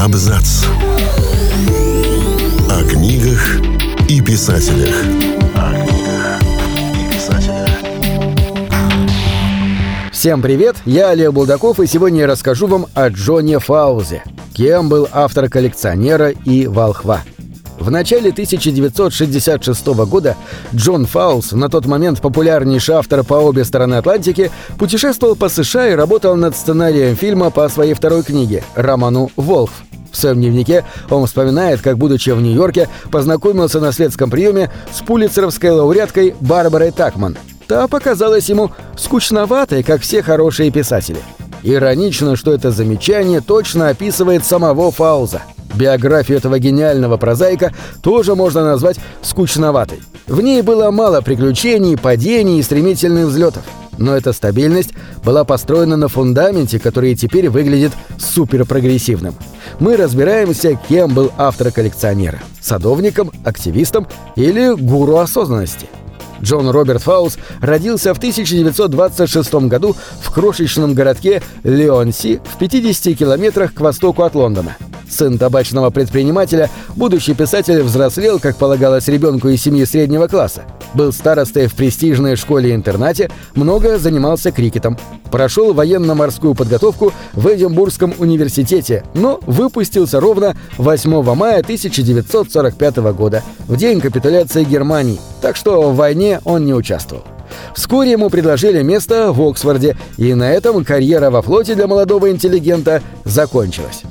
Абзац. О книгах и писателях. О книгах и писателях. Всем привет, я Олег Булдаков и сегодня я расскажу вам о Джоне Фаузе, кем был автор коллекционера и волхва. В начале 1966 года Джон Фаулс, на тот момент популярнейший автор по обе стороны Атлантики, путешествовал по США и работал над сценарием фильма по своей второй книге, роману «Волхв». В своем дневнике он вспоминает, как, будучи в Нью-Йорке, познакомился на светском приеме с пулицеровской лауреаткой Барбарой Такман. Та показалась ему скучноватой, как все хорошие писатели. Иронично, что это замечание точно описывает самого Фауза. Биографию этого гениального прозаика тоже можно назвать скучноватой. В ней было мало приключений, падений и стремительных взлетов. Но эта стабильность была построена на фундаменте, который теперь выглядит суперпрогрессивным. Мы разбираемся, кем был автор коллекционера – садовником, активистом или гуру осознанности – Джон Роберт Фаус родился в 1926 году в крошечном городке Леонси в 50 километрах к востоку от Лондона. Сын табачного предпринимателя, будущий писатель взрослел, как полагалось ребенку из семьи среднего класса. Был старостой в престижной школе-интернате, много занимался крикетом. Прошел военно-морскую подготовку в Эдинбургском университете, но выпустился ровно 8 мая 1945 года, в день капитуляции Германии, так что в войне он не участвовал. Вскоре ему предложили место в Оксфорде, и на этом карьера во флоте для молодого интеллигента закончилась.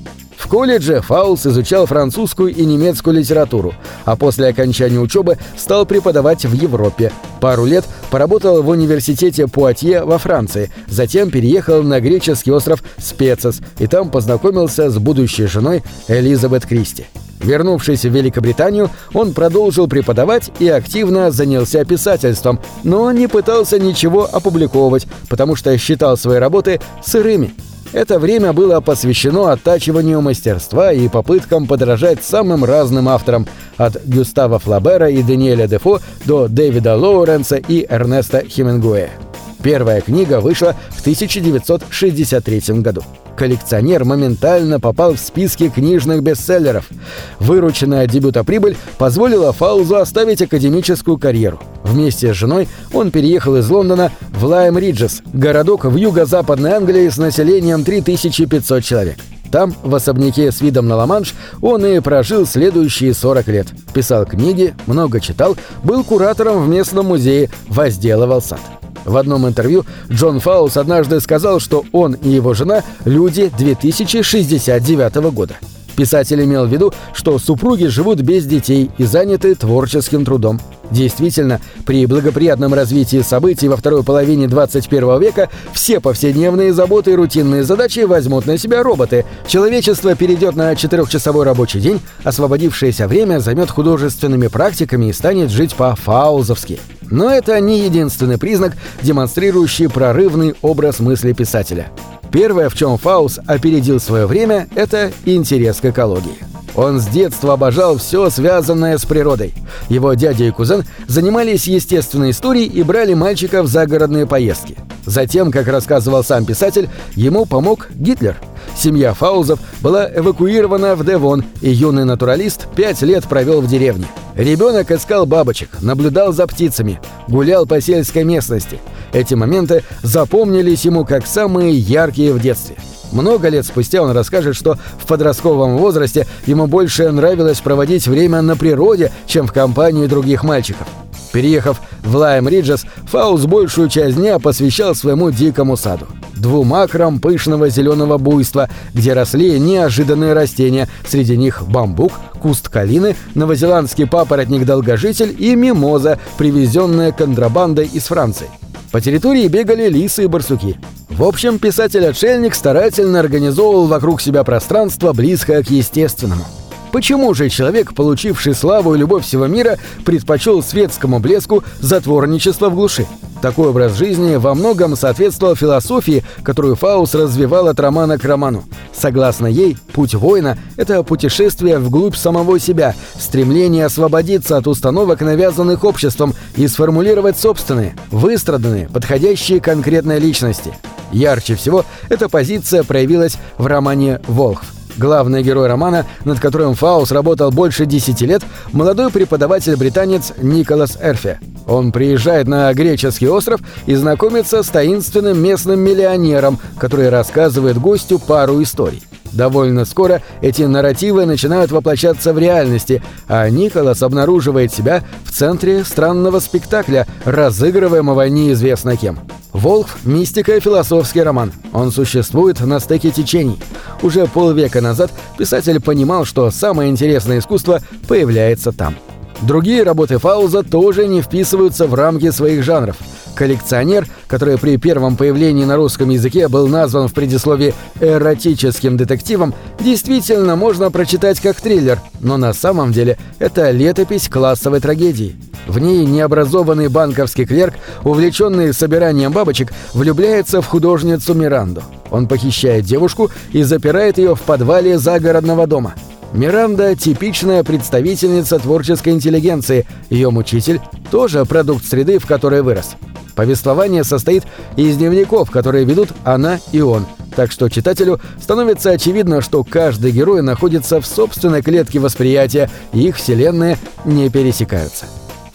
Колледже Фаулс изучал французскую и немецкую литературу, а после окончания учебы стал преподавать в Европе. Пару лет поработал в университете Пуатье во Франции, затем переехал на греческий остров Спецос и там познакомился с будущей женой Элизабет Кристи. Вернувшись в Великобританию, он продолжил преподавать и активно занялся писательством, но не пытался ничего опубликовывать, потому что считал свои работы сырыми. Это время было посвящено оттачиванию мастерства и попыткам подражать самым разным авторам, от Гюстава Флабера и Даниэля Дефо до Дэвида Лоуренса и Эрнеста Хемингуэя. Первая книга вышла в 1963 году. Коллекционер моментально попал в списки книжных бестселлеров. Вырученная от дебюта прибыль позволила Фаузу оставить академическую карьеру. Вместе с женой он переехал из Лондона в Лайм-Риджес, городок в юго-западной Англии с населением 3500 человек. Там, в особняке с видом на Ла-Манш, он и прожил следующие 40 лет. Писал книги, много читал, был куратором в местном музее, возделывал сад. В одном интервью Джон Фаус однажды сказал, что он и его жена – люди 2069 года. Писатель имел в виду, что супруги живут без детей и заняты творческим трудом. Действительно, при благоприятном развитии событий во второй половине 21 века все повседневные заботы и рутинные задачи возьмут на себя роботы. Человечество перейдет на четырехчасовой рабочий день, освободившееся время займет художественными практиками и станет жить по-фаузовски. Но это не единственный признак, демонстрирующий прорывный образ мысли писателя. Первое, в чем Фаус опередил свое время, это интерес к экологии. Он с детства обожал все связанное с природой. Его дядя и кузен занимались естественной историей и брали мальчика в загородные поездки. Затем, как рассказывал сам писатель, ему помог Гитлер. Семья Фаузов была эвакуирована в Девон, и юный натуралист пять лет провел в деревне. Ребенок искал бабочек, наблюдал за птицами, гулял по сельской местности. Эти моменты запомнились ему как самые яркие в детстве. Много лет спустя он расскажет, что в подростковом возрасте ему больше нравилось проводить время на природе, чем в компании других мальчиков. Переехав в Лайм-Риджес, Фаус большую часть дня посвящал своему дикому саду. Двум акрам пышного зеленого буйства, где росли неожиданные растения, среди них бамбук, куст калины, новозеландский папоротник-долгожитель и мимоза, привезенная контрабандой из Франции. По территории бегали лисы и барсуки. В общем, писатель-отшельник старательно организовывал вокруг себя пространство, близкое к естественному. Почему же человек, получивший славу и любовь всего мира, предпочел светскому блеску затворничество в глуши? Такой образ жизни во многом соответствовал философии, которую Фаус развивал от романа к роману. Согласно ей, путь воина – это путешествие вглубь самого себя, стремление освободиться от установок, навязанных обществом, и сформулировать собственные, выстраданные, подходящие конкретной личности. Ярче всего эта позиция проявилась в романе «Волхв». Главный герой романа, над которым Фаус работал больше 10 лет, молодой преподаватель-британец Николас Эрфи. Он приезжает на греческий остров и знакомится с таинственным местным миллионером, который рассказывает гостю пару историй. Довольно скоро эти нарративы начинают воплощаться в реальности, а Николас обнаруживает себя в центре странного спектакля, разыгрываемого неизвестно кем. «Волк» — мистика и философский роман. Он существует на стыке течений. Уже полвека назад писатель понимал, что самое интересное искусство появляется там. Другие работы Фауза тоже не вписываются в рамки своих жанров — коллекционер, который при первом появлении на русском языке был назван в предисловии эротическим детективом, действительно можно прочитать как триллер, но на самом деле это летопись классовой трагедии. В ней необразованный банковский клерк, увлеченный собиранием бабочек, влюбляется в художницу Миранду. Он похищает девушку и запирает ее в подвале загородного дома. Миранда – типичная представительница творческой интеллигенции, ее мучитель – тоже продукт среды, в которой вырос. Повествование состоит из дневников, которые ведут она и он, так что читателю становится очевидно, что каждый герой находится в собственной клетке восприятия, и их вселенные не пересекаются.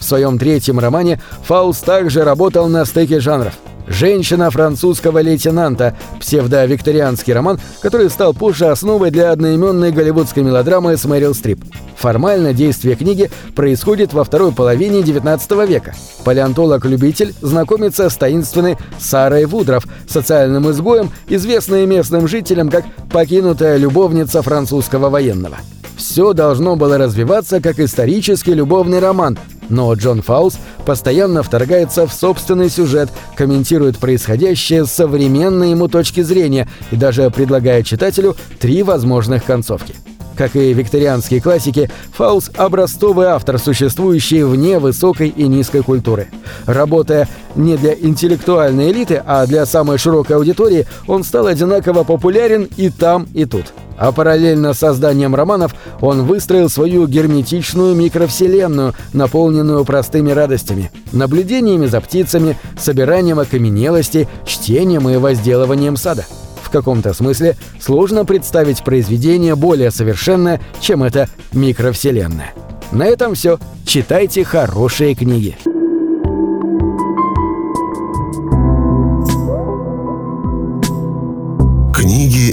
Своем третьем романе Фаус также работал на стыке жанров – «Женщина французского лейтенанта» — псевдовикторианский роман, который стал позже основой для одноименной голливудской мелодрамы с Мэрил Стрип. Формально действие книги происходит во второй половине XIX века. Палеонтолог-любитель знакомится с таинственной Сарой Вудров, социальным изгоем, известной местным жителям как «покинутая любовница французского военного». Все должно было развиваться как исторический любовный роман, но Джон Фаус постоянно вторгается в собственный сюжет, комментирует происходящее с современной ему точки зрения и даже предлагает читателю три возможных концовки. Как и викторианские классики, Фаус – образцовый автор, существующий вне высокой и низкой культуры. Работая не для интеллектуальной элиты, а для самой широкой аудитории, он стал одинаково популярен и там, и тут. А параллельно с созданием романов он выстроил свою герметичную микровселенную, наполненную простыми радостями, наблюдениями за птицами, собиранием окаменелостей, чтением и возделыванием сада. В каком-то смысле сложно представить произведение более совершенное, чем эта микровселенная. На этом все. Читайте хорошие. Книги —